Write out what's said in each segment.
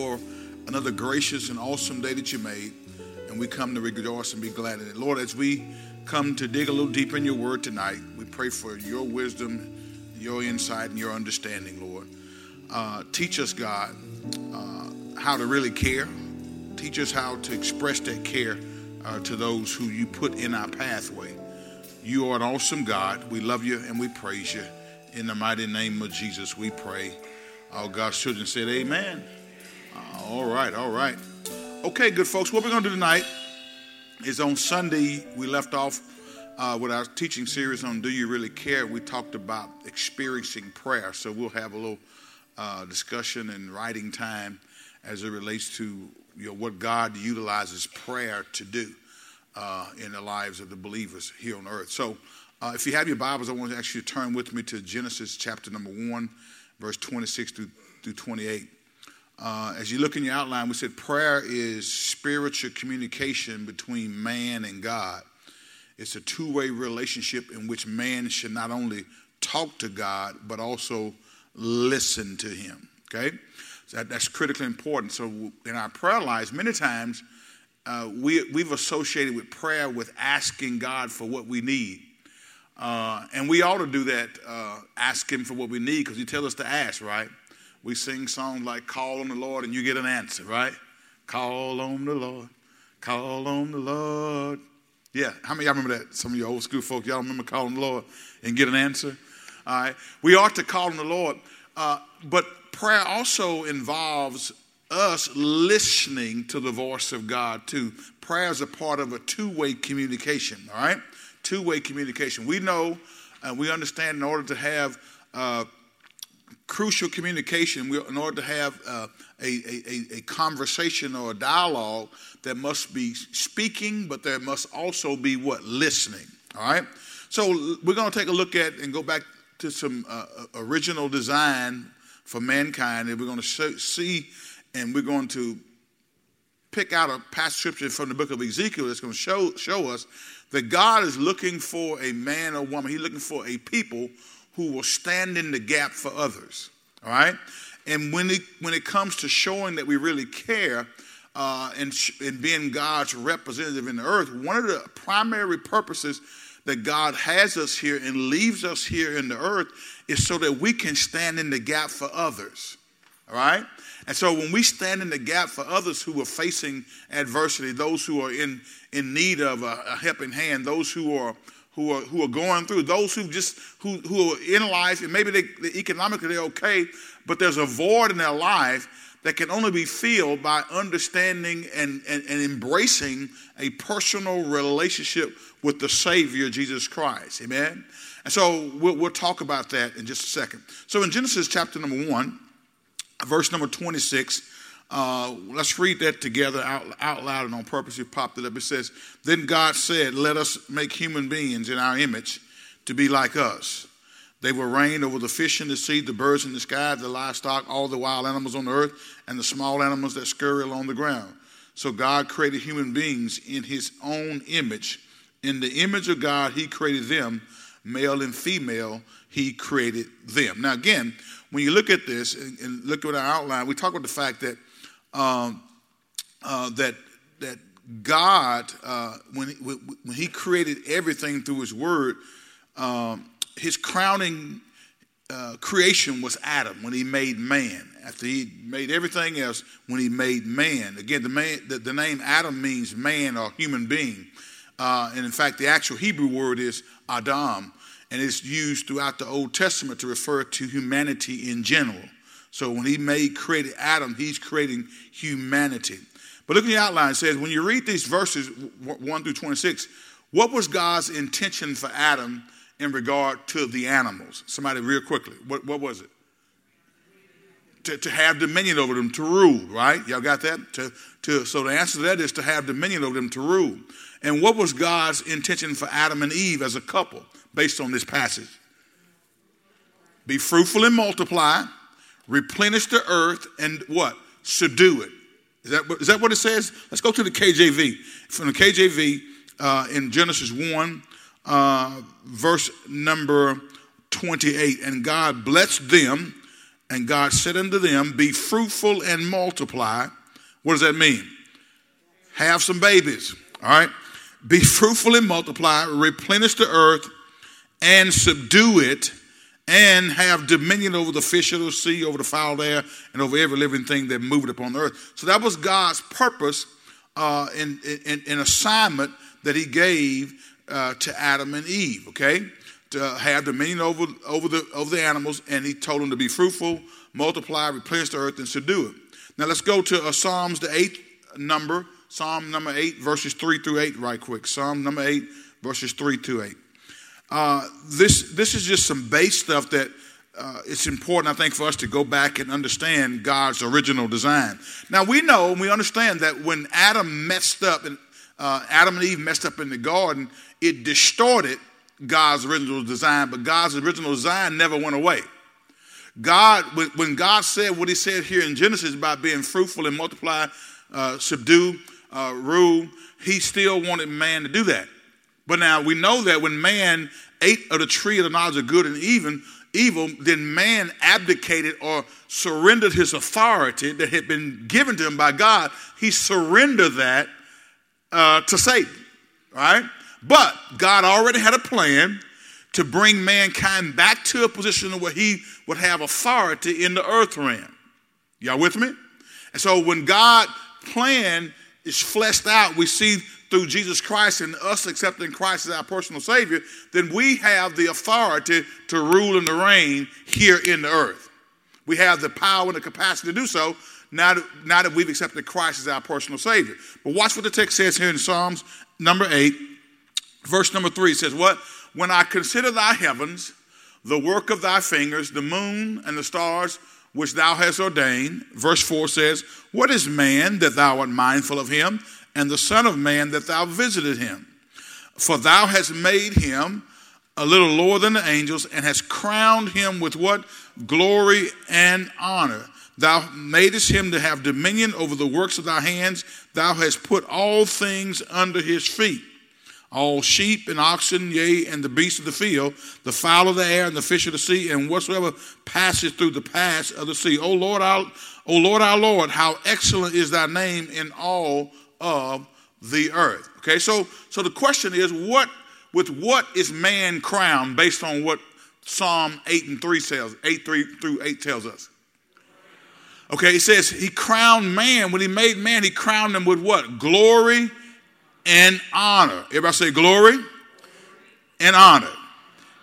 for another gracious and awesome day that you made. And we come to rejoice and be glad in it. Lord, as we come to dig a little deeper in your word tonight, we pray for your wisdom, your insight, and your understanding, Lord. Uh, teach us, God, uh, how to really care. Teach us how to express that care uh, to those who you put in our pathway. You are an awesome God. We love you and we praise you. In the mighty name of Jesus, we pray. All God's children said, Amen. All right, all right. Okay, good folks. What we're going to do tonight is on Sunday, we left off uh, with our teaching series on Do You Really Care? We talked about experiencing prayer. So we'll have a little uh, discussion and writing time as it relates to you know, what God utilizes prayer to do uh, in the lives of the believers here on earth. So uh, if you have your Bibles, I want to ask you to turn with me to Genesis chapter number 1, verse 26 through, through 28. Uh, as you look in your outline, we said prayer is spiritual communication between man and God. It's a two way relationship in which man should not only talk to God, but also listen to Him. Okay? So that, that's critically important. So in our prayer lives, many times uh, we, we've associated with prayer with asking God for what we need. Uh, and we ought to do that, uh, ask Him for what we need, because He tells us to ask, right? We sing songs like Call on the Lord and you get an answer, right? Call on the Lord, call on the Lord. Yeah, how many y'all remember that? Some of you old school folk, y'all remember calling the Lord and get an answer? All right. We ought to call on the Lord. Uh, but prayer also involves us listening to the voice of God too. Prayer is a part of a two way communication, all right? Two way communication. We know and we understand in order to have uh, crucial communication, in order to have uh, a, a, a conversation or a dialogue, there must be speaking, but there must also be what? Listening. All right? So we're going to take a look at and go back to some uh, original design for mankind, and we're going to see and we're going to pick out a past scripture from the book of Ezekiel that's going to show, show us that God is looking for a man or woman. He's looking for a people who will stand in the gap for others. All right? And when it, when it comes to showing that we really care uh, and, and being God's representative in the earth, one of the primary purposes that God has us here and leaves us here in the earth is so that we can stand in the gap for others. All right? And so when we stand in the gap for others who are facing adversity, those who are in, in need of a, a helping hand, those who are who are who are going through, those who just who who are in life, and maybe they, they economically they're okay, but there's a void in their life that can only be filled by understanding and, and, and embracing a personal relationship with the Savior, Jesus Christ. Amen? And so we'll, we'll talk about that in just a second. So in Genesis chapter number 1, verse number 26, uh, let's read that together out, out loud and on purpose. You popped it up. It says, Then God said, Let us make human beings in our image to be like us. They will reign over the fish in the sea, the birds in the sky, the livestock, all the wild animals on the earth, and the small animals that scurry along the ground. So God created human beings in his own image. In the image of God, he created them, male and female, he created them. Now, again, when you look at this and, look at our outline, we talk about the fact that um, uh, that that God, uh, when when He created everything through His Word, um, His crowning uh, creation was Adam when He made man. After He made everything else, when He made man, again the man, the, the name Adam means man or human being, uh, and in fact the actual Hebrew word is Adam, and it's used throughout the Old Testament to refer to humanity in general. So when he made created Adam, he's creating humanity. But look at the outline. It says, when you read these verses 1 through 26, what was God's intention for Adam in regard to the animals? Somebody, real quickly. What, what was it? To, to have dominion over them, to rule, right? Y'all got that? To, to, so the answer to that is to have dominion over them, to rule. And what was God's intention for Adam and Eve as a couple based on this passage? Be fruitful and multiply replenish the earth, and what? Subdue it. Is that, is that what it says? Let's go to the KJV. From the KJV uh, in Genesis 1, uh, verse number 28. And God blessed them, And God said unto them, Be fruitful and multiply. What does that mean? Have some babies. All right? Be fruitful and multiply, replenish the earth and subdue it, and have dominion over the fish of the sea, over the fowl there, and over every living thing that moved upon the earth. So that was God's purpose uh, in, in, in assignment that He gave uh, to Adam and Eve. Okay, to have dominion over over the over the animals, and He told them to be fruitful, multiply, replenish the earth, and subdue it. Now let's go to uh, Psalms the eighth number, Psalm number eight, verses three through eight, right quick. Psalm number eight, verses three through eight. Uh, this, this is just some base stuff that uh, it's important, I think, for us to go back and understand God's original design. Now, we know and we understand that when Adam messed up, and uh, Adam and Eve messed up in the garden, it distorted God's original design, but God's original design never went away. God, when God said what he said here in Genesis about being fruitful and multiply, uh, subdue, uh, rule, he still wanted man to do that. But now we know that when man ate of the tree of the knowledge of good and even evil, then man abdicated or surrendered his authority that had been given to him by God. He surrendered that uh, to Satan, right? But God already had a plan to bring mankind back to a position where he would have authority in the earth realm. Y'all with me? And so when God plan is fleshed out, we see through Jesus Christ and us accepting Christ as our personal Savior, then we have the authority to rule and to reign here in the earth. We have the power and the capacity to do so now that, now that we've accepted Christ as our personal Savior. But watch what the text says here in Psalms number 8, verse number 3. Says, What? When I consider thy heavens, the work of thy fingers, the moon and the stars which thou hast ordained. Verse 4 says, What is man that thou art mindful of him? And the Son of Man that thou visited him. For thou hast made him a little lower than the angels, and hast crowned him with what? Glory and honor. Thou madest him to have dominion over the works of thy hands. Thou hast put all things under his feet all sheep and oxen, yea, and the beasts of the field, the fowl of the air, and the fish of the sea, and whatsoever passes through the pass of the sea. O Lord, our, O Lord, our Lord, how excellent is thy name in all of the earth. Okay, so so the question is, what with what is man crowned based on what Psalm 8 and 3 tells, 8 3 through 8 tells us? Okay, it says he crowned man. When he made man, he crowned him with what? Glory and honor. Everybody say glory and honor.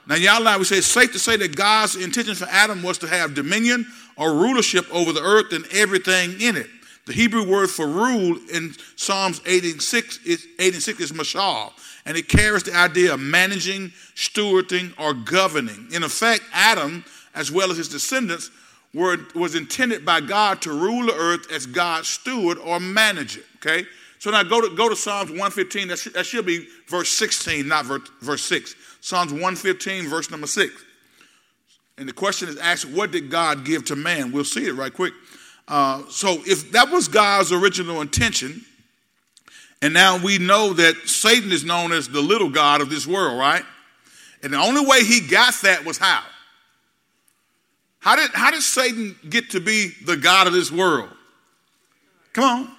Now, y'all like we say it's safe to say that God's intention for Adam was to have dominion or rulership over the earth and everything in it. The Hebrew word for rule in Psalms 86 is, 86 is mashal, and it carries the idea of managing, stewarding, or governing. In effect, Adam, as well as his descendants, were, was intended by God to rule the earth as God's steward or manager. Okay? So now go to, go to Psalms 115. That should, that should be verse 16, not verse, verse 6. Psalms 115, verse number 6. And the question is asked, what did God give to man? We'll see it right quick. Uh, so if that was God's original intention, and now we know that Satan is known as the little God of this world, right? And the only way he got that was how? How did, how did Satan get to be the God of this world? Come on.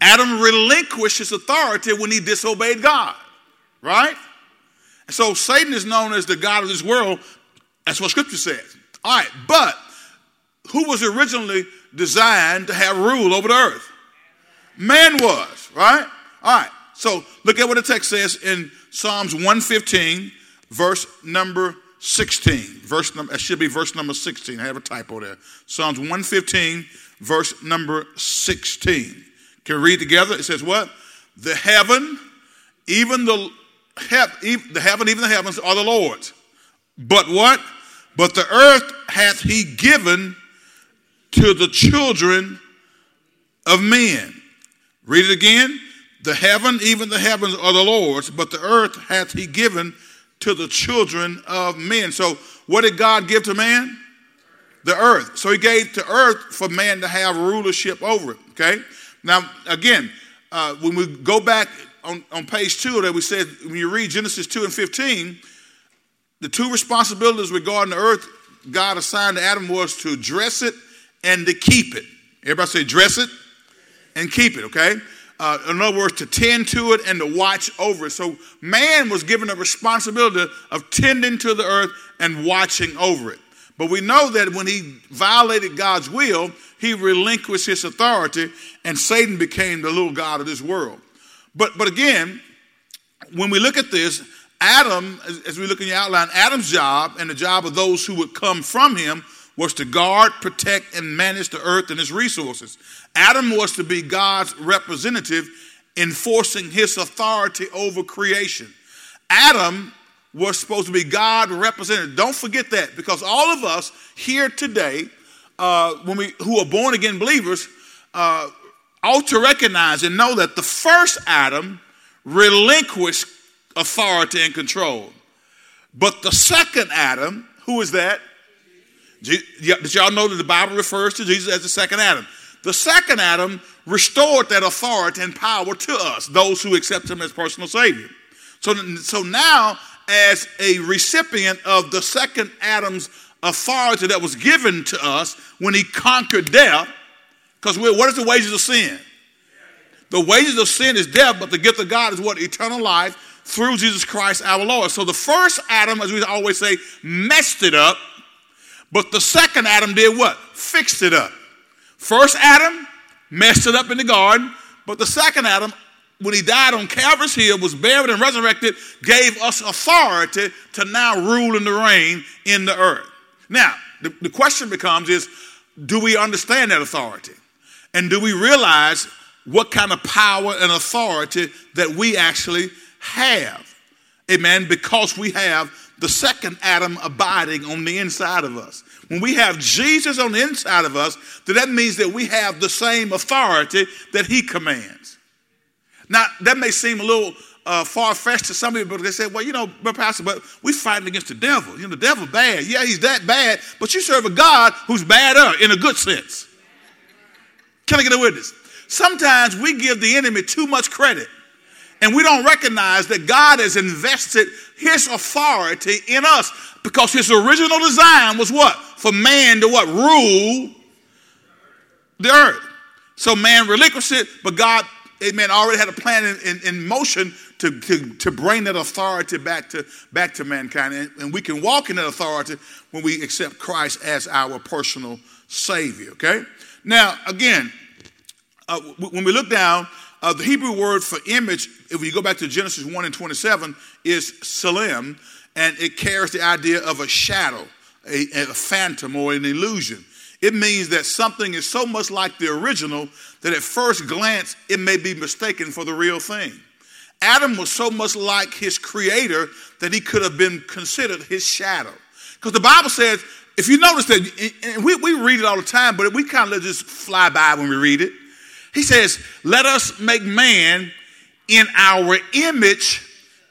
Adam relinquished his authority when he disobeyed God, right? So Satan is known as the God of this world. That's what Scripture says. All right, but who was originally designed to have rule over the earth? Man was, right? All right. So look at what the text says in Psalms 115, verse number 16. Verse number, it should be verse number 16. I have a typo there. Psalms 115, verse number 16. Can we read together? It says what? The heaven, even the, the heaven, even the heavens are the Lord's. But what? But the earth hath he given to the children of men. Read it again. The heaven, even the heavens are the Lord's, but the earth hath he given to the children of men. So, what did God give to man? The earth. So, he gave to earth for man to have rulership over it. Okay? Now, again, uh, when we go back on, on page two that we said, when you read Genesis 2 and 15, the two responsibilities regarding the earth God assigned to Adam was to dress it and to keep it. Everybody say dress it and keep it, okay? Uh, in other words, to tend to it and to watch over it. So man was given a responsibility of tending to the earth and watching over it. But we know that when he violated God's will, he relinquished his authority and Satan became the little God of this world. But, but again, when we look at this, Adam, as, as we look in the outline, Adam's job and the job of those who would come from him was to guard, protect, and manage the earth and its resources. Adam was to be God's representative, enforcing his authority over creation. Adam was supposed to be God represented. Don't forget that because all of us here today, uh, when we who are born again believers, uh, ought to recognize and know that the first Adam relinquished authority and control. But the second Adam, who is that? Did y'all know that the Bible refers to Jesus as the second Adam? The second Adam restored that authority and power to us, those who accept him as personal Savior. So, so now, as a recipient of the second Adam's authority that was given to us when he conquered death, because what is the wages of sin? The wages of sin is death, but the gift of God is what? Eternal life through Jesus Christ our Lord. So the first Adam, as we always say, messed it up, but the second Adam did what? Fixed it up. First Adam messed it up in the garden, but the second Adam, when he died on Calvary's Hill, was buried and resurrected, gave us authority to now rule and reign in the earth. Now, the, the question becomes is, do we understand that authority? And do we realize what kind of power and authority that we actually have. Amen. Because we have the second Adam abiding on the inside of us. When we have Jesus on the inside of us, then that means that we have the same authority that he commands. Now, that may seem a little uh, far fetched to some people, but they say, well, you know, Pastor, but we're fighting against the devil. You know, the devil bad. Yeah, he's that bad, but you serve a God who's badder in a good sense. Can I get a witness? Sometimes we give the enemy too much credit. And we don't recognize that God has invested his authority in us because his original design was what? For man to what? Rule the earth. So man relinquished it, but God, amen, already had a plan in, in, in motion to, to, to bring that authority back to, back to mankind. And, and we can walk in that authority when we accept Christ as our personal Savior, okay? Now, again, uh, when we look down, uh, the Hebrew word for image, if you go back to Genesis 1 and 27, is salim, and it carries the idea of a shadow, a, a phantom, or an illusion. It means that something is so much like the original that at first glance it may be mistaken for the real thing. Adam was so much like his creator that he could have been considered his shadow. Because the Bible says, if you notice that, and we, we read it all the time, but we kind of just fly by when we read it. He says, Let us make man in our image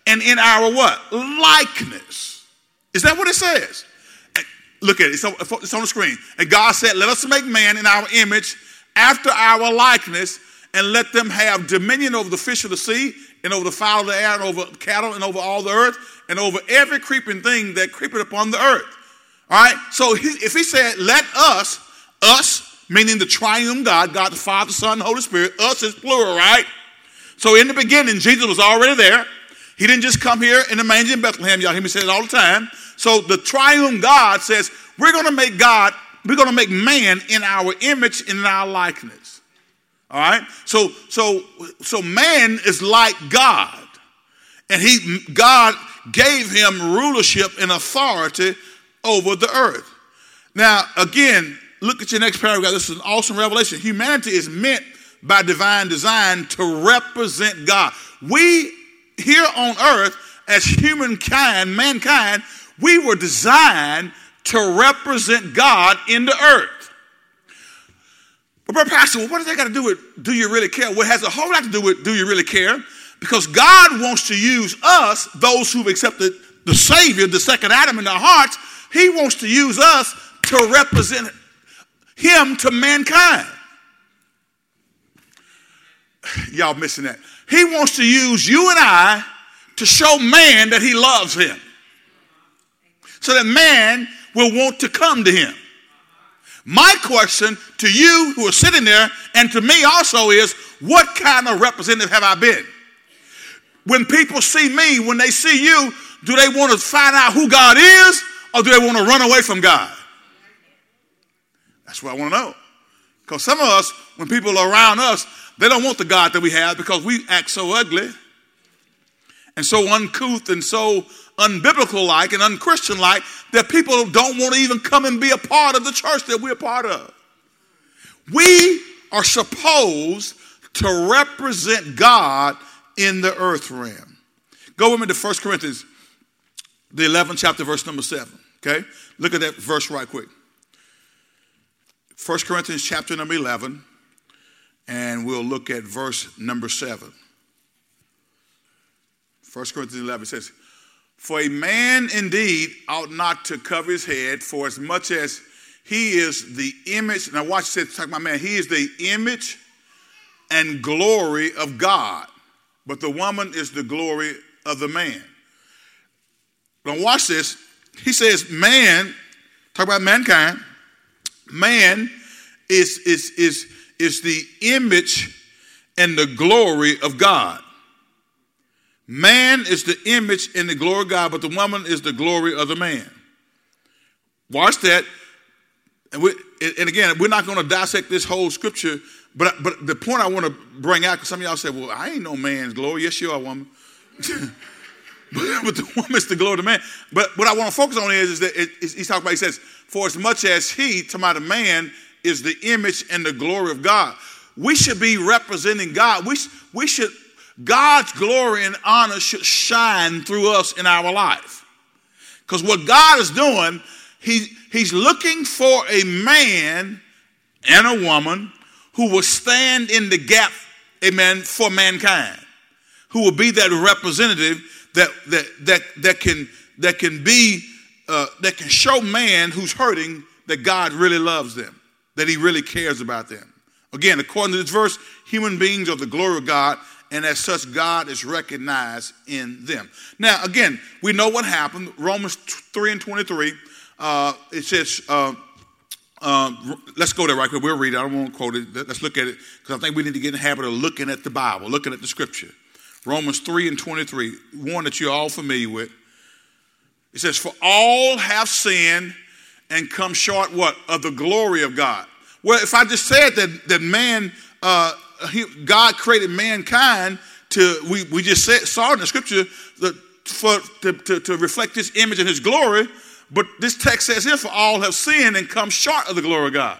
and in our what? Likeness. Is that what it says? Look at it, it's on, it's on the screen. And God said, Let us make man in our image after our likeness, and let them have dominion over the fish of the sea, and over the fowl of the air, and over cattle, and over all the earth, and over every creeping thing that creepeth upon the earth. All right? So if he said, Let us, us, meaning the triune God, God the Father, Son, Holy Spirit. Us is plural, right? So in the beginning, Jesus was already there. He didn't just come here in the manger in Bethlehem. Y'all hear me say it all the time. So the triune God says, we're going to make God, we're going to make man in our image and in our likeness. All right? So, so, so man is like God. And he, God gave him rulership and authority over the earth. Now, again, look at your next paragraph. This is an awesome revelation. Humanity is meant by divine design to represent God. We here on earth, as humankind, mankind, we were designed to represent God in the earth. But, Pastor, well, what does that got to do with do you really care? Well, has a whole lot to do with do you really care? Because God wants to use us, those who've accepted the Savior, the second Adam in our hearts, He wants to use us to represent him to mankind. Y'all missing that. He wants to use you and I to show man that he loves him. so that man will want to come to him. My question to you who are sitting there and to me also is what kind of representative have I been? When people see me, when they see you, do they want to find out who God is or do they want to run away from God? That's what I want to know. Because some of us, when people are around us, they don't want the God that we have because we act so ugly and so uncouth and so unbiblical like and unchristian like that people don't want to even come and be a part of the church that we're a part of. We are supposed to represent God in the earth realm. Go with me to 1 Corinthians, the 11th chapter, verse number 7. Okay? Look at that verse right quick. 1 Corinthians chapter number 11, and we'll look at verse number 7. 1 Corinthians 11 says, For a man indeed ought not to cover his head, for as much as he is the image, now watch this, talk about man, he is the image and glory of God, but the woman is the glory of the man. Now watch this. He says, man, talk about mankind, man is, is, is, is the image and the glory of God. Man is the image and the glory of God, but the woman is the glory of the man. Watch that. And, we, and again, we're not going to dissect this whole scripture, but, but the point I want to bring out, because some of y'all say, well, I ain't no man's glory. Yes, you are, woman. but, the woman's the glory of the man. But what I want to focus on is, is that it, he's talking about, he says, for as much as he, to my man, is the image and the glory of God. We should be representing God. We, we should, God's glory and honor should shine through us in our life. Because what God is doing, he, He's looking for a man and a woman who will stand in the gap, amen, for mankind, who will be that representative that that that that can that can be uh, that can show man who's hurting that God really loves them, that He really cares about them. Again, according to this verse, human beings are the glory of God, and as such, God is recognized in them. Now, again, we know what happened. Romans 3 and 23, uh, it says, uh, uh, let's go there right quick. We'll read it. I don't want to quote it. Let's look at it because I think we need to get in the habit of looking at the Bible, looking at the scripture. Romans 3 and 23, one that you're all familiar with. It says, For all have sinned and come short what? Of the glory of God. Well, if I just said that, that man, uh, he, God created mankind to, we, we just said, saw in the scripture that for, to, to, to reflect his image and his glory, but this text says here, for all have sinned and come short of the glory of God.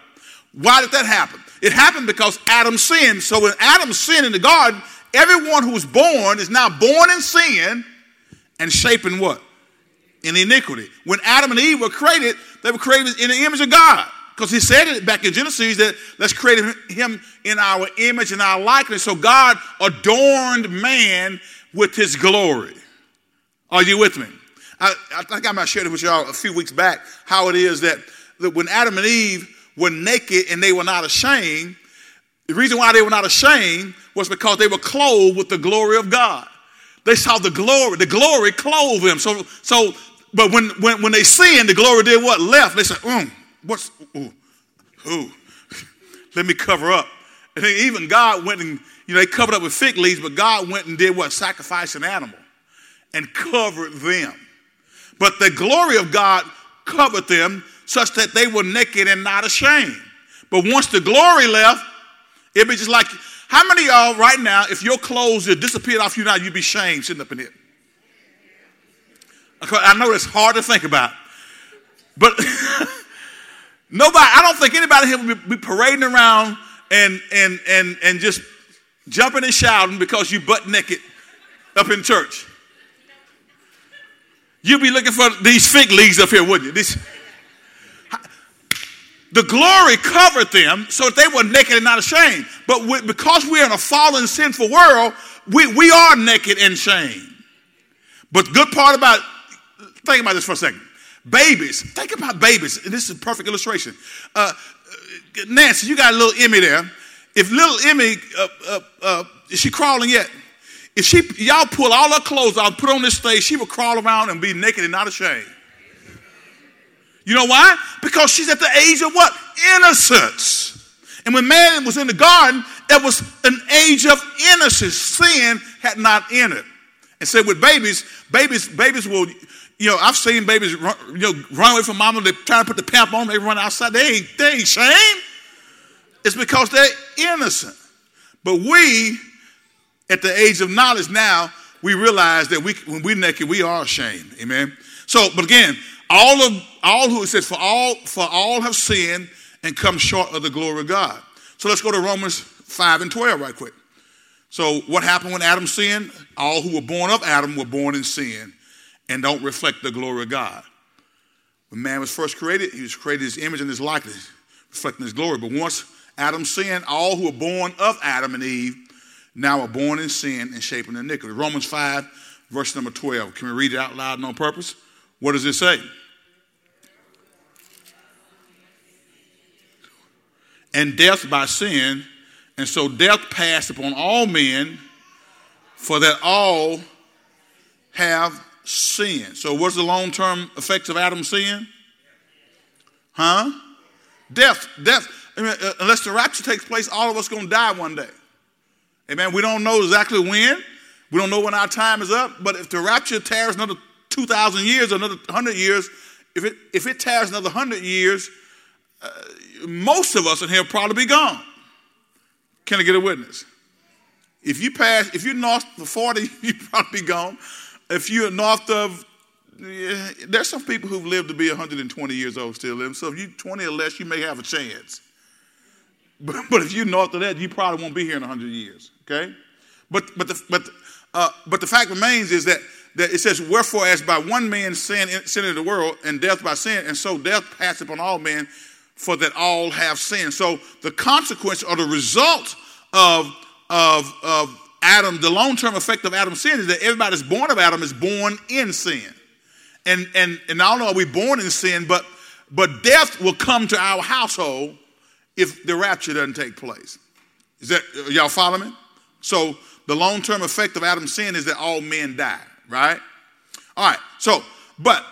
Why did that happen? It happened because Adam sinned. So when Adam sinned in the garden, everyone who's born is now born in sin and shaping what? In iniquity. When Adam and Eve were created, they were created in the image of God. Because he said it back in Genesis that let's create him in our image and our likeness. So God adorned man with his glory. Are you with me? I, I think I might share it with y'all a few weeks back how it is that, that when Adam and Eve were naked and they were not ashamed, the reason why they were not ashamed was because they were clothed with the glory of God. They saw the glory, the glory clothed them. So, so but when, when, when they sinned, the glory did what? Left. They said, mm, what's, ooh, ooh, let me cover up. And then even God went and, you know, they covered up with fig leaves, but God went and did what? Sacrifice an animal and covered them. But the glory of God covered them such that they were naked and not ashamed. But once the glory left, it'd be just like, how many y'all right now, if your clothes had disappeared off you now, you'd be shamed sitting up in here? I know it's hard to think about. But nobody, I don't think anybody here would be, be parading around and, and, and, and just jumping and shouting because you butt naked up in church. You'd be looking for these fig leaves up here, wouldn't you? These, the glory covered them so that they were naked and not ashamed. But we, because we're in a fallen, sinful world, we, we are naked and shamed. But the good part about, think about this for a second. Babies, think about babies. And this is a perfect illustration. Uh, Nancy, you got a little Emmy there. If little Emmy, uh, uh, uh is she crawling yet? If she, y'all pull all her clothes out, put on this stage, she would crawl around and be naked and not ashamed. You know why? Because she's at the age of what? Innocence. And when man was in the garden, it was an age of innocence. Sin had not entered. And so with babies, babies, babies will, you know, I've seen babies run, you know, run away from mama. They try to put the pamp on. They run outside. They ain't, they ain't shame. It's because they're innocent. But we, at the age of knowledge now, we realize that we, when we're naked, we are ashamed. Amen. So, but again, all of all who it says for all for all have sinned and come short of the glory of God. So let's go to Romans 5 and 12 right quick. So what happened when Adam sinned? All who were born of Adam were born in sin and don't reflect the glory of God. When man was first created, he was created his image and his likeness, reflecting his glory. But once Adam sinned, all who were born of Adam and Eve now are born in sin and shaping iniquity. Romans 5, verse number 12. Can we read it out loud on purpose? What does it say? And death by sin, and so death passed upon all men, for that all have sinned. So, what's the long term effects of Adam's sin? Huh? Death. Death. I mean, uh, unless the rapture takes place, all of us going to die one day. Amen. We don't know exactly when. We don't know when our time is up. But if the rapture tears another 2,000 years another 100 years, if it, if it tears another 100 years, most of us in here probably be gone. Can I get a witness? If you pass, if you're north of 40, you probably be gone. If you're north of, yeah, there's some people who've lived to be 120 years old still living. So if you're 20 or less, you may have a chance. But, but if you're north of that, you probably won't be here in 100 years. Okay? But but the but uh, but the fact remains is that that it says, Wherefore, as by one man sin, into the world, and death by sin, and so death passed upon all men, for that all have sinned. So the consequence or the result of, of, of Adam, the long term effect of Adam's sin is that everybody that's born of Adam is born in sin. And, and, and not only are we born in sin, but, but death will come to our household if the rapture doesn't take place. Is that, uh, y'all follow me? So the long term effect of Adam's sin is that all men die right? All right, so, but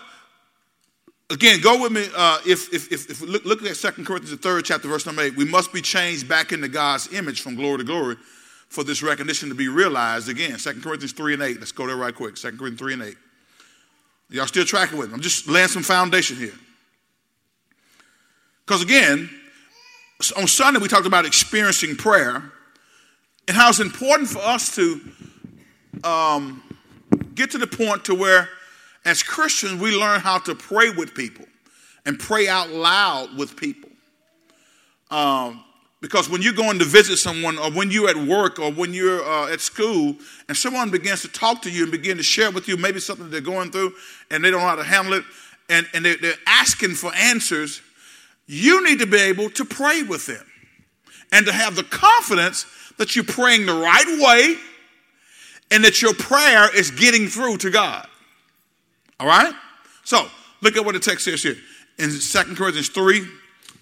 again, go with me. Uh, if, if, if, if look, look at Second Corinthians, the third chapter, verse number eight, we must be changed back into God's image from glory to glory for this recognition to be realized again. Second Corinthians 3 and 8. Let's go there right quick. Second Corinthians 3 and 8. Y'all still tracking with me? I'm just laying some foundation here. Because again, on Sunday we talked about experiencing prayer and how it's important for us to um, get to the point to where as Christians we learn how to pray with people and pray out loud with people. Um, because when you're going to visit someone, or when you're at work, or when you're uh, at school, and someone begins to talk to you and begin to share with you maybe something they're going through and they don't know how to handle it, and, and they're, they're asking for answers, you need to be able to pray with them and to have the confidence that you're praying the right way and that your prayer is getting through to God. All right? So, look at what the text says here. In 2 Corinthians 3,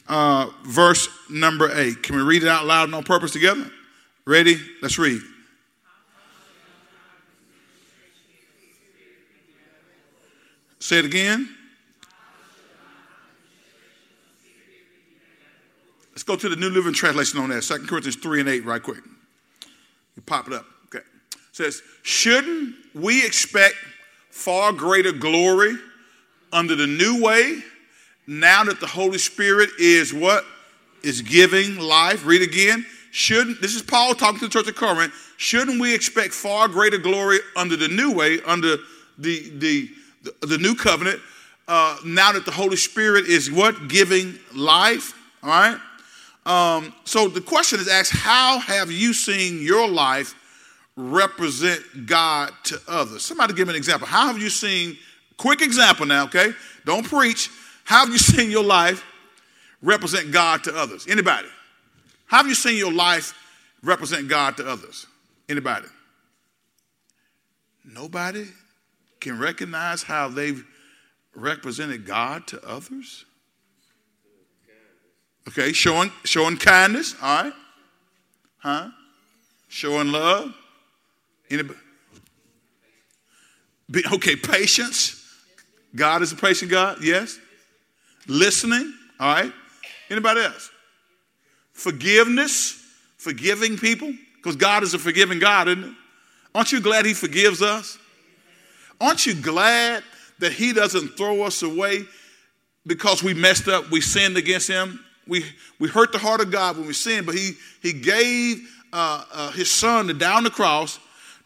uh, verse number 8. Can we read it out loud on purpose together? Ready? Let's read. Say it again. Let's go to the New Living Translation on that. 2 Corinthians 3 and 8, right quick. You pop it up Okay. says, Shouldn't we expect far greater glory under the new way now that the Holy Spirit is what? Is giving life. Read again. Shouldn't, this is Paul talking to the church of Corinth, shouldn't we expect far greater glory under the new way, under the, the, the, the new covenant, uh, now that the Holy Spirit is what? Giving life. All right? Um, so the question is asked, how have you seen your life represent God to others? Somebody give me an example. How have you seen, quick example now, okay? Don't preach. How have you seen your life represent God to others? Anybody? How have you seen your life represent God to others? Anybody? Nobody can recognize how they've represented God to others? Okay, showing showing kindness, all right? Huh? Showing love. Anybody? Okay, patience. God is a patient God, yes. listening, all right? Anybody else? Forgiveness, forgiving people, because God is a forgiving God, isn't it? Aren't you glad He forgives us? Aren't you glad that He doesn't throw us away because we messed up, we sinned against Him? We, we hurt the heart of God when we sinned, but He, he gave uh, uh, His Son to down the cross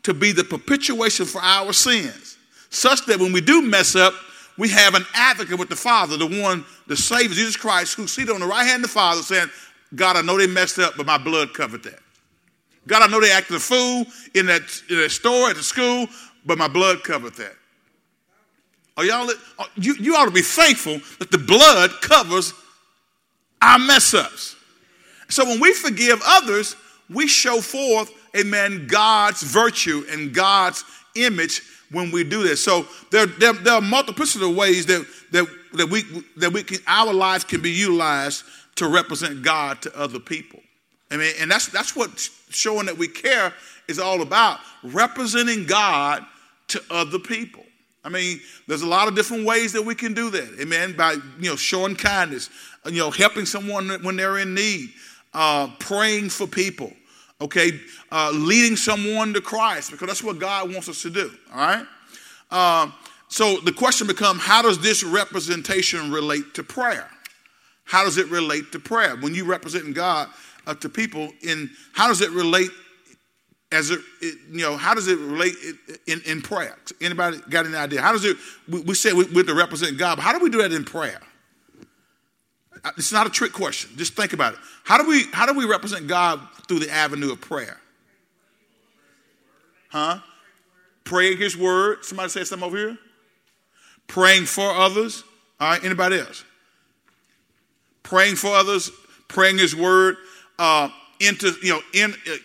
to be the perpetuation for our sins, such that when we do mess up, we have an advocate with the Father, the one, the Savior, Jesus Christ, who seated on the right hand of the Father, saying, God, I know they messed up, but my blood covered that. God, I know they acted a fool in that, in that store, at the school, but my blood covered that. Are y'all, you, you ought to be thankful that the blood covers our mess ups. So when we forgive others, we show forth, amen, God's virtue and God's image when we do this. So there, there, there are multiplicity of ways that, that, that, we, that we can, our lives can be utilized to represent God to other people. I mean, and that's, that's what showing that we care is all about representing God to other people. I mean, there's a lot of different ways that we can do that. Amen. By you know, showing kindness, you know, helping someone when they're in need, uh, praying for people. Okay, uh, leading someone to Christ because that's what God wants us to do. All right. Um, so the question becomes, how does this representation relate to prayer? How does it relate to prayer? When you representing God uh, to people, in how does it relate as it, it, you know, how does it relate in, in prayer? Anybody got any idea? How does it, we, we say we, we're to represent God, but how do we do that in prayer? Uh, it's not a trick question. Just think about it. How do we, how do we represent God through the avenue of prayer? Huh? Praying his word. Somebody say something over here. Praying for others. All right, anybody else? Praying for others, praying his word, uh, into, you know, in, uh,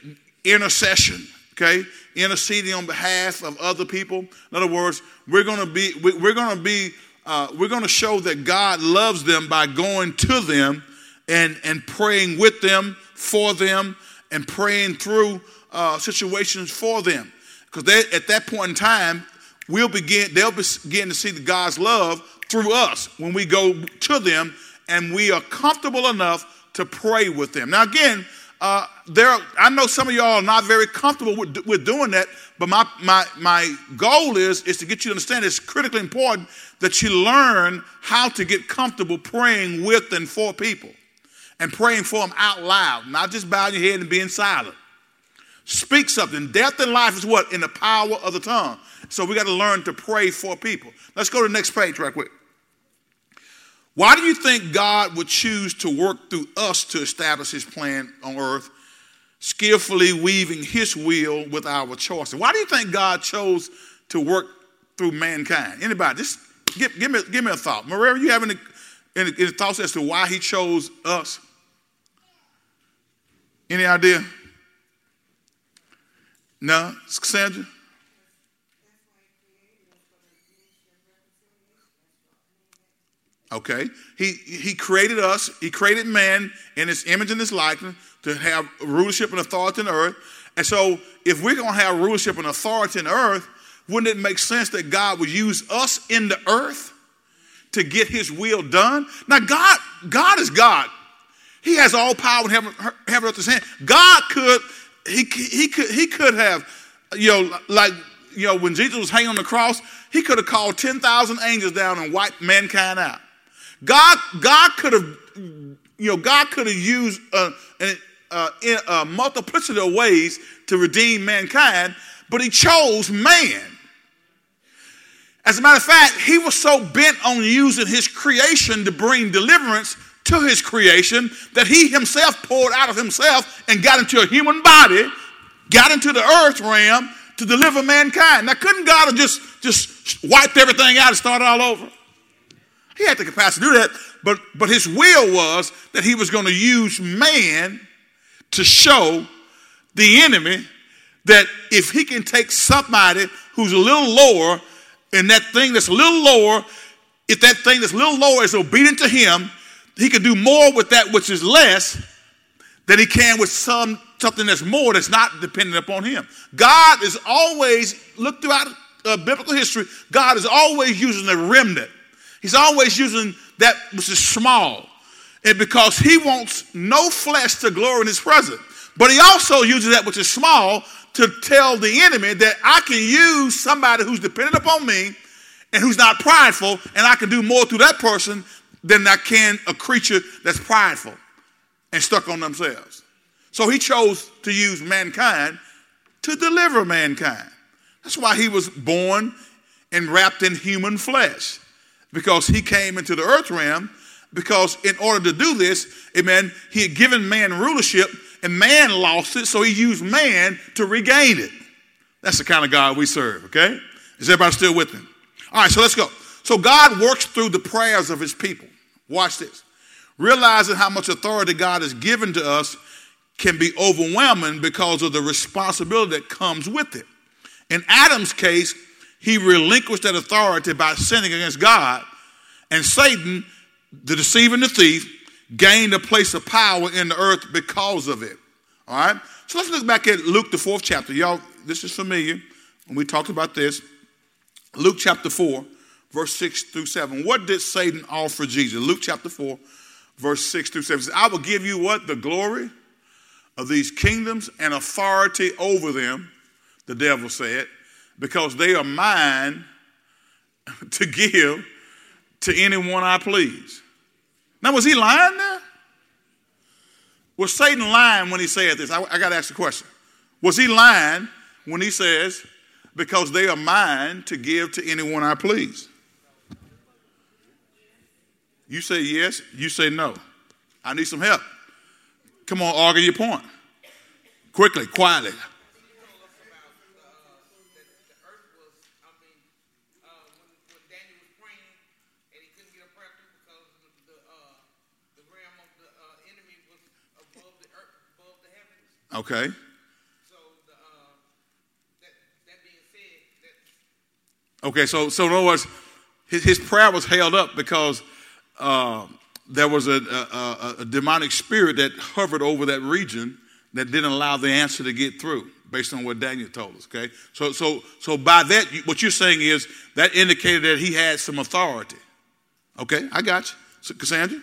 intercession, okay? Interceding on behalf of other people. In other words, we're going to be, we're going to be, uh, we're going to show that God loves them by going to them and, and praying with them, for them, and praying through uh, situations for them. Because at that point in time, we'll begin, they'll begin to see God's love through us when we go to them and we are comfortable enough to pray with them. Now, again, uh, there, I know some of y'all are not very comfortable with, with doing that, but my, my, my goal is, is to get you to understand it's critically important that you learn how to get comfortable praying with and for people and praying for them out loud, not just bowing your head and being silent. Speak something. Death and life is what? In the power of the tongue. So we got to learn to pray for people. Let's go to the next page right quick. Why do you think God would choose to work through us to establish his plan on earth, skillfully weaving his will with our choices? Why do you think God chose to work through mankind? Anybody? Just give, give, me, give me a thought. Maria, you have any, any, any thoughts as to why he chose us? Any idea? No? Sandra? Okay? He, he created us, he created man in his image and his likeness to have rulership and authority in earth. And so, if we're going to have rulership and authority in earth, wouldn't it make sense that God would use us in the earth to get his will done? Now, God, God is God. He has all power in heaven, heaven earth his hand. God could, he, he could, he could have, you know, like, you know, when Jesus was hanging on the cross, he could have called 10,000 angels down and wiped mankind out. God, God could have, you know, God could have used a, a, a, a multiplicity of ways to redeem mankind, but he chose man. As a matter of fact, he was so bent on using his creation to bring deliverance to his creation that he himself poured out of himself and got into a human body, got into the earth realm to deliver mankind. Now, couldn't God have just, just wiped everything out and started all over? He had the capacity to do that, but, but his will was that he was going to use man to show the enemy that if he can take somebody who's a little lower and that thing that's a little lower, if that thing that's a little lower is obedient to him, he can do more with that which is less than he can with some something that's more that's not dependent upon him. God is always, look throughout uh, biblical history, God is always using a remnant He's always using that which is small. And because he wants no flesh to glory in his presence. But he also uses that which is small to tell the enemy that I can use somebody who's dependent upon me and who's not prideful, and I can do more through that person than I can a creature that's prideful and stuck on themselves. So he chose to use mankind to deliver mankind. That's why he was born and wrapped in human flesh, because he came into the earth realm. Because in order to do this, amen, he had given man rulership and man lost it, so he used man to regain it. That's the kind of God we serve, okay? Is everybody still with me? All right, so let's go. So God works through the prayers of his people. Watch this. Realizing how much authority God has given to us can be overwhelming because of the responsibility that comes with it. In Adam's case, he relinquished that authority by sinning against God, and Satan, the deceiver and the thief, gained a place of power in the earth because of it. All right? So let's look back at Luke, the fourth chapter. Y'all, this is familiar when we talked about this. Luke chapter 4, verse 6 through 7. What did Satan offer Jesus? Luke chapter 4, verse 6 through 7 says, I will give you what? The glory of these kingdoms and authority over them, the devil said, because they are mine to give to anyone I please. Now, was he lying there? Was Satan lying when he said this? I, I got to ask the question. Was he lying when he says, because they are mine to give to anyone I please? You say yes, you say no. I need some help. Come on, argue your point. Quickly, quietly. Okay. So, uh, that, that being said, okay, so so in other words, his, his prayer was held up because uh, there was a, a, a, demonic spirit that hovered over that region that didn't allow the answer to get through, based on what Daniel told us. Okay, so so so by that, what you're saying is that indicated that he had some authority. Okay, I got you, so, Cassandra.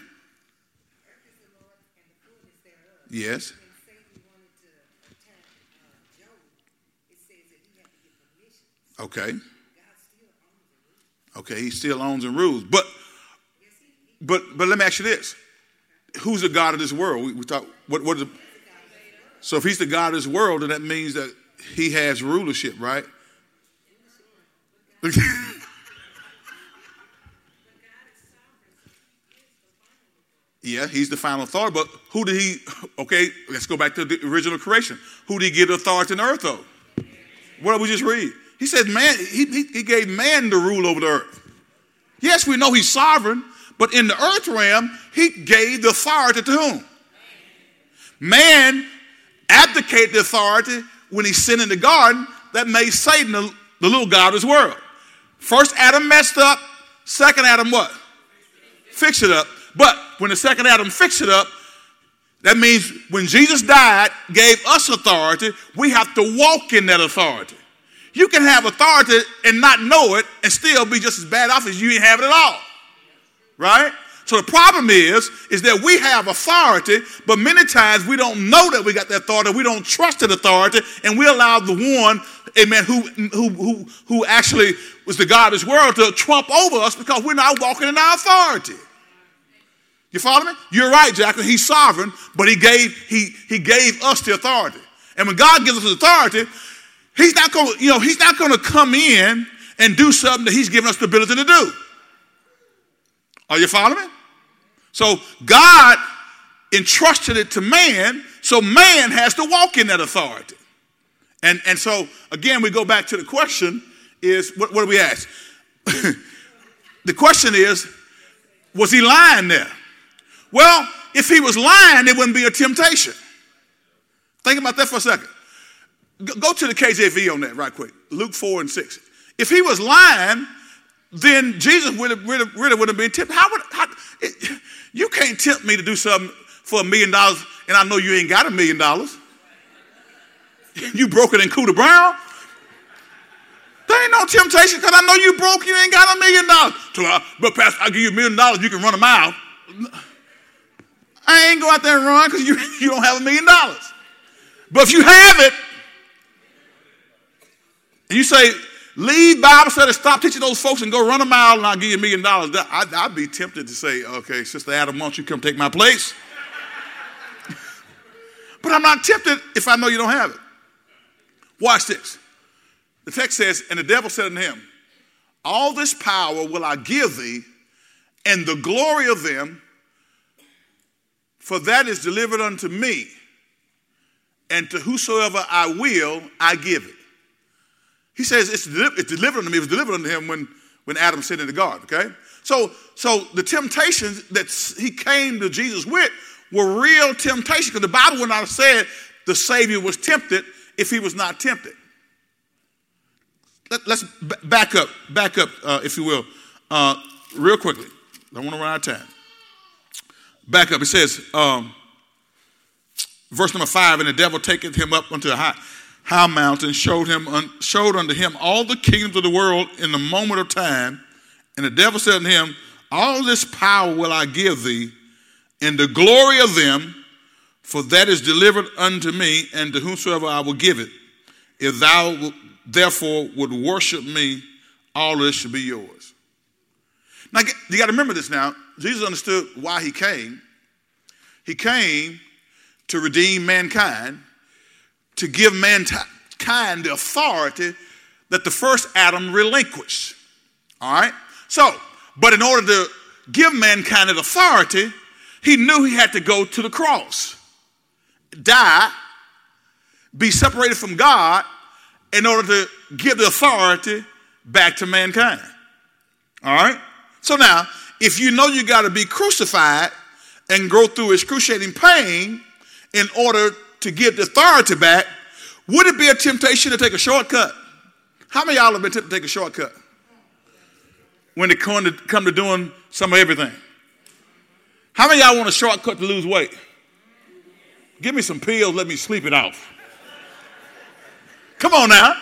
Yes. Okay. Okay, he still owns and rules. But but but let me ask you this. Who's the God of this world? We, we what what is so if he's the God of this world, then that means that he has rulership, right? yeah, he's the final authority. But who did he? Okay, let's go back to the original creation. Who did he give authority on earth, though? What did we just read? He said, man, he, he gave man the rule over the earth. Yes, we know he's sovereign, but in the earth realm, he gave the authority to whom? Man abdicated the authority when he sinned in the garden that made Satan the, the little God of this world. First Adam messed up, second Adam what? Fix it up. But when the second Adam fixed it up, that means when Jesus died, gave us authority, we have to walk in that authority. You can have authority and not know it and still be just as bad off as you ain't have it at all. Right? So the problem is, is that we have authority, but many times we don't know that we got that authority. We don't trust that authority, and we allow the one, amen, who who who who actually was the God of this world to trump over us because we're not walking in our authority. You follow me? You're right, Jacqueline. He's sovereign, but he gave he he gave us the authority. And when God gives us authority, He's not going you know, he's not going to come in and do something that he's given us the ability to do. Are you following? So God entrusted it to man, so man has to walk in that authority. And, and so, again, we go back to the question is, what, what do we ask? the question is, was he lying there? Well, if he was lying, it wouldn't be a temptation. Think about that for a second. Go to the KJV on that right quick. Luke 4 and 6. If he was lying, then Jesus would have, really, would have been tempted. How would how, it, you can't tempt me to do something for a million dollars, and I know you ain't got a million dollars. You broke it in Cooter Brown. There ain't no temptation because I know you broke, you ain't got a million dollars. Uh, but Pastor, I'll give you a million dollars, you can run a mile. I ain't go out there and run because you, you don't have a million dollars. But if you have it, you say, leave Bible study, stop teaching those folks and go run a mile and I'll give you a million dollars, I'd, I'd be tempted to say, okay, Sister Adam, why don't you come take my place? but I'm not tempted if I know you don't have it. Watch this. The text says, and the devil said unto him, All this power will I give thee, and the glory of them, for that is delivered unto me, and to whosoever I will, I give it. He says it's, it's delivered unto me. It was delivered unto him when, when Adam sinned in the garden, okay? So, so the temptations that he came to Jesus with were real temptations because the Bible would not have said the Savior was tempted if he was not tempted. Let, us back up, back up, uh, if you will, uh, real quickly. I don't want to run out of time. Back up. It says, um, verse number five, and the devil taketh him up unto a high, high mountain, showed him, showed unto him all the kingdoms of the world in the moment of time. And the devil said unto him, All this power will I give thee, and the glory of them, for that is delivered unto me, and to whomsoever I will give it. If thou therefore would worship me, all this should be yours. Now, you got to remember this now. Jesus understood why he came. He came to redeem mankind, to give mankind the authority that the first Adam relinquished. All right? So, but in order to give mankind that authority, he knew he had to go to the cross, die, be separated from God, in order to give the authority back to mankind. All right? So now, if you know you got to be crucified and go through excruciating pain in order to get the authority back, would it be a temptation to take a shortcut? How many y'all have been tempted to take a shortcut when it come to, come to doing some of everything? How many y'all want a shortcut to lose weight? Give me some pills, let me sleep it off. Come on now.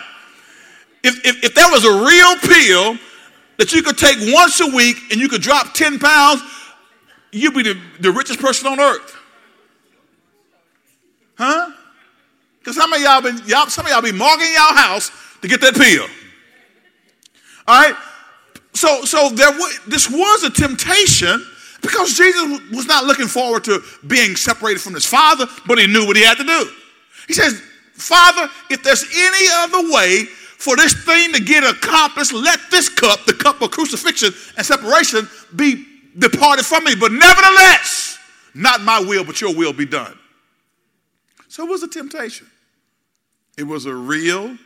If, if, if there was a real pill that you could take once a week and you could drop 10 pounds, you'd be the, the richest person on earth. Huh? Because some of y'all been y'all, some of y'all be marking y'all house to get that pill. All right? So so there this was a temptation because Jesus was not looking forward to being separated from his father, but he knew what he had to do. He says, Father, if there's any other way for this thing to get accomplished, let this cup, the cup of crucifixion and separation, be departed from me. But nevertheless, not my will, but your will be done. So it was a temptation. It was a real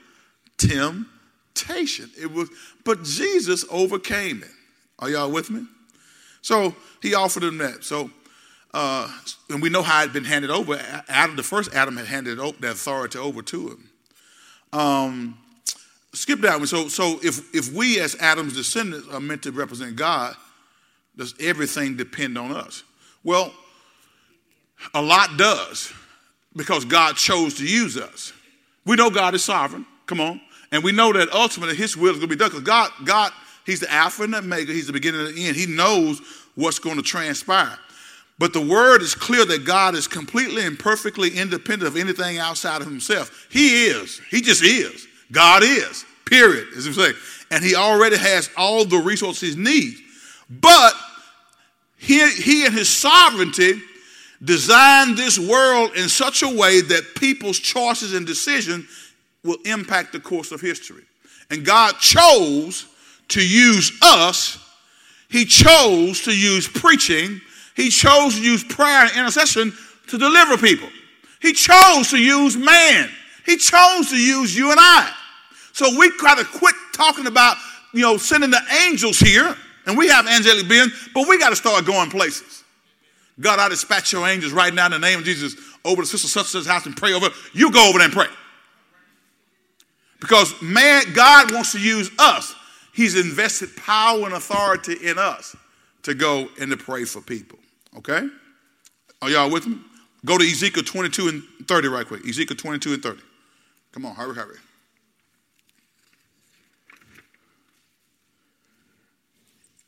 temptation. It was, but Jesus overcame it. Are y'all with me? So he offered them that. So uh, and we know how it had been handed over. Adam, the first Adam had handed over, that authority over to him. Um, skip down. So, so if, if we as Adam's descendants are meant to represent God, does everything depend on us? Well, a lot does because God chose to use us. We know God is sovereign. Come on. And we know that ultimately his will is going to be done because God, God, he's the Alpha and the Omega. He's the beginning and the end. He knows what's going to transpire. But the word is clear that God is completely and perfectly independent of anything outside of himself. He is. He just is. God is. Period. As we say. And he already has all the resources he needs. But he, he and his sovereignty designed this world in such a way that people's choices and decisions will impact the course of history. And God chose to use us. He chose to use preaching he chose to use prayer and intercession to deliver people. He chose to use man. He chose to use you and I. So we got to quit talking about, you know, sending the angels here, and we have angelic beings, but we got to start going places. God, I dispatch your angels right now in the name of Jesus over the sister such such house and pray over. You go over there and pray. Because man, God wants to use us. He's invested power and authority in us to go and to pray for people. Okay? Are y'all with me? Go to Ezekiel 22 and 30 right quick. Ezekiel 22 and 30. Come on, hurry, hurry.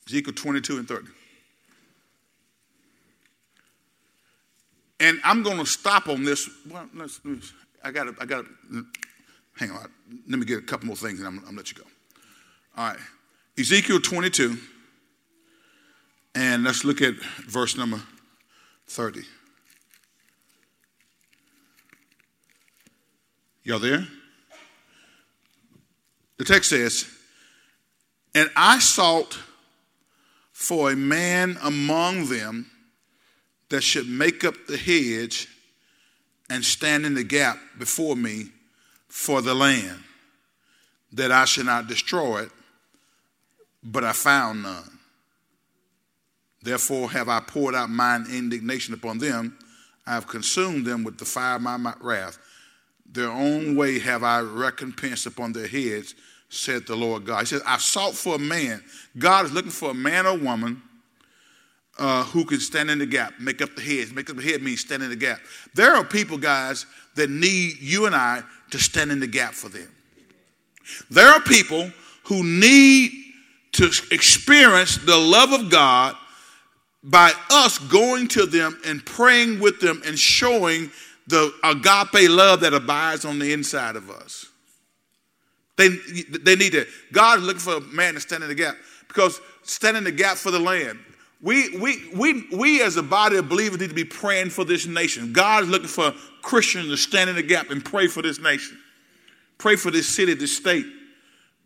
Ezekiel 22 and 30. And I'm going to stop on this. Well, let's, let's I got I got hang on. Let me get a couple more things and I'm, I'm going to let you go. All right. Ezekiel 22. And let's look at verse number 30. Y'all there? The text says, And I sought for a man among them that should make up the hedge and stand in the gap before me for the land, that I should not destroy it, but I found none. Therefore have I poured out mine indignation upon them. I have consumed them with the fire of my wrath. Their own way have I recompensed upon their heads, said the Lord God. He says, I sought for a man. God is looking for a man or woman uh, who can stand in the gap, make up the heads. Make up the head means stand in the gap. There are people, guys, that need you and I to stand in the gap for them. There are people who need to experience the love of God by us going to them and praying with them and showing the agape love that abides on the inside of us. They, they need to, God is looking for a man to stand in the gap because stand in the gap for the land. We, we, we, we as a body of believers need to be praying for this nation. God is looking for Christians to stand in the gap and pray for this nation. Pray for this city, this state.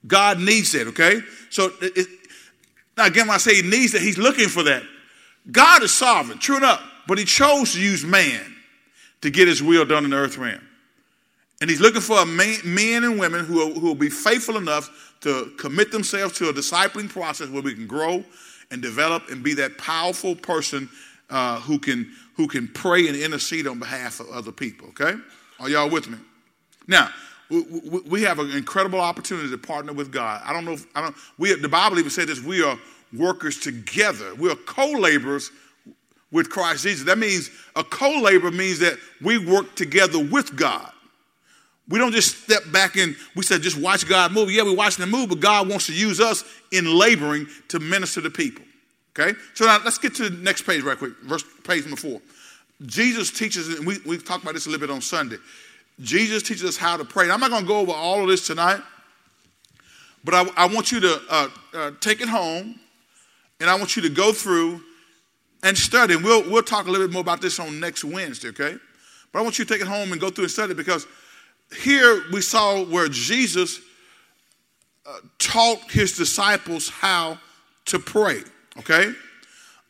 God needs it, okay? So it, now again, when I say he needs it, he's looking for that. God is sovereign, true enough, but he chose to use man to get his will done in the earth realm. And he's looking for man, men and women who, who will be faithful enough to commit themselves to a discipling process where we can grow and develop and be that powerful person uh, who, can, who can pray and intercede on behalf of other people, okay? Are y'all with me? Now, we, have an incredible opportunity to partner with God. I don't know if, I don't, we, the Bible even said this, we are workers together. We are co-laborers with Christ Jesus. That means a co-laborer means that we work together with God. We don't just step back and we said just watch God move. Yeah, we're watching Him move, but God wants to use us in laboring to minister to people. Okay? So now let's get to the next page right quick. Verse page number four. Jesus teaches, and we, we talked about this a little bit on Sunday. Jesus teaches us how to pray. I'm not going to go over all of this tonight, but I, I want you to uh, uh, take it home and I want you to go through and study. And we'll, we'll talk a little bit more about this on next Wednesday, okay? But I want you to take it home and go through and study because here we saw where Jesus uh, taught his disciples how to pray, okay?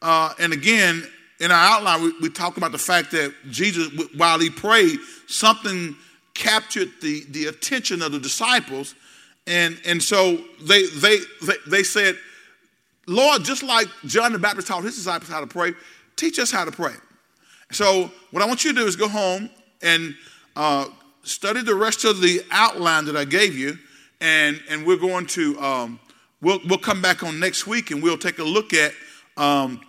Uh, and again, in our outline, we, we talk about the fact that Jesus, while he prayed, something captured the, the attention of the disciples. And, and so they, they, they, they said, Lord, just like John the Baptist taught his disciples how to pray, teach us how to pray. So, what I want you to do is go home and uh, study the rest of the outline that I gave you, and, and we're going to, um, we'll, we'll come back on next week and we'll take a look at um,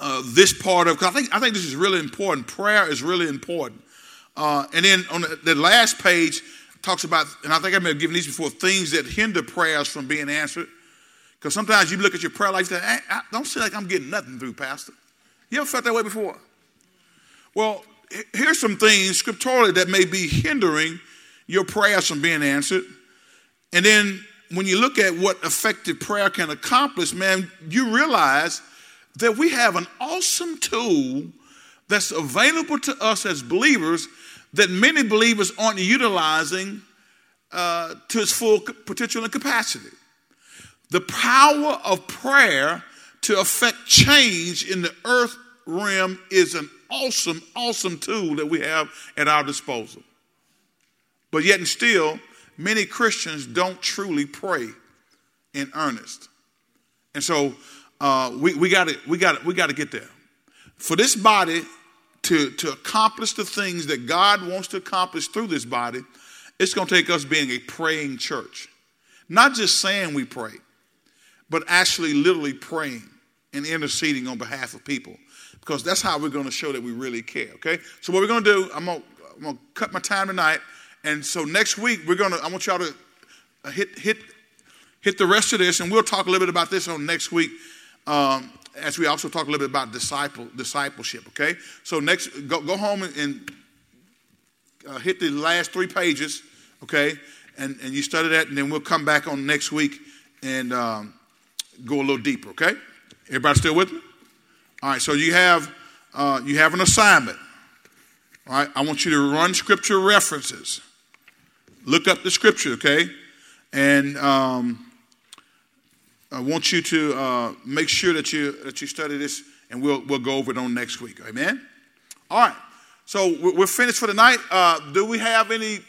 uh, this part of, I think, I think this is really important. Prayer is really important. Uh, and then on the, last page talks about, and I think I may have given these before, things that hinder prayers from being answered. Because sometimes you look at your prayer life and say, I, I don't feel like I'm getting nothing through, Pastor. You ever felt that way before? Well, here's some things scripturally that may be hindering your prayers from being answered. And then when you look at what effective prayer can accomplish, man, you realize that we have an awesome tool that's available to us as believers that many believers aren't utilizing uh, to its full potential and capacity. The power of prayer to affect change in the earth realm is an awesome, awesome tool that we have at our disposal. But yet, and still, many Christians don't truly pray in earnest. And so uh, we, we got we got we got to get there. For this body to, to accomplish the things that God wants to accomplish through this body, it's going to take us being a praying church. Not just saying we pray, but actually literally praying and interceding on behalf of people because that's how we're going to show that we really care. Okay. So what we're going to do, I'm going to, cut my time tonight, and so next week we're going to. I want y'all to hit hit hit the rest of this, and we'll talk a little bit about this on next week. um, as we also talk a little bit about disciple discipleship. Okay, so next go, go home and, and uh, hit the last three pages. Okay, and and you study that, and then we'll come back on next week and um, go a little deeper. Okay, everybody still with me? All right, so you have uh, you have an assignment. All right, I want you to run scripture references. Look up the scripture, okay? And um, I want you to uh, make sure that you that you study this, and we'll we'll go over it on next week. Amen. All right. So we're finished for the night. Uh, do we have any?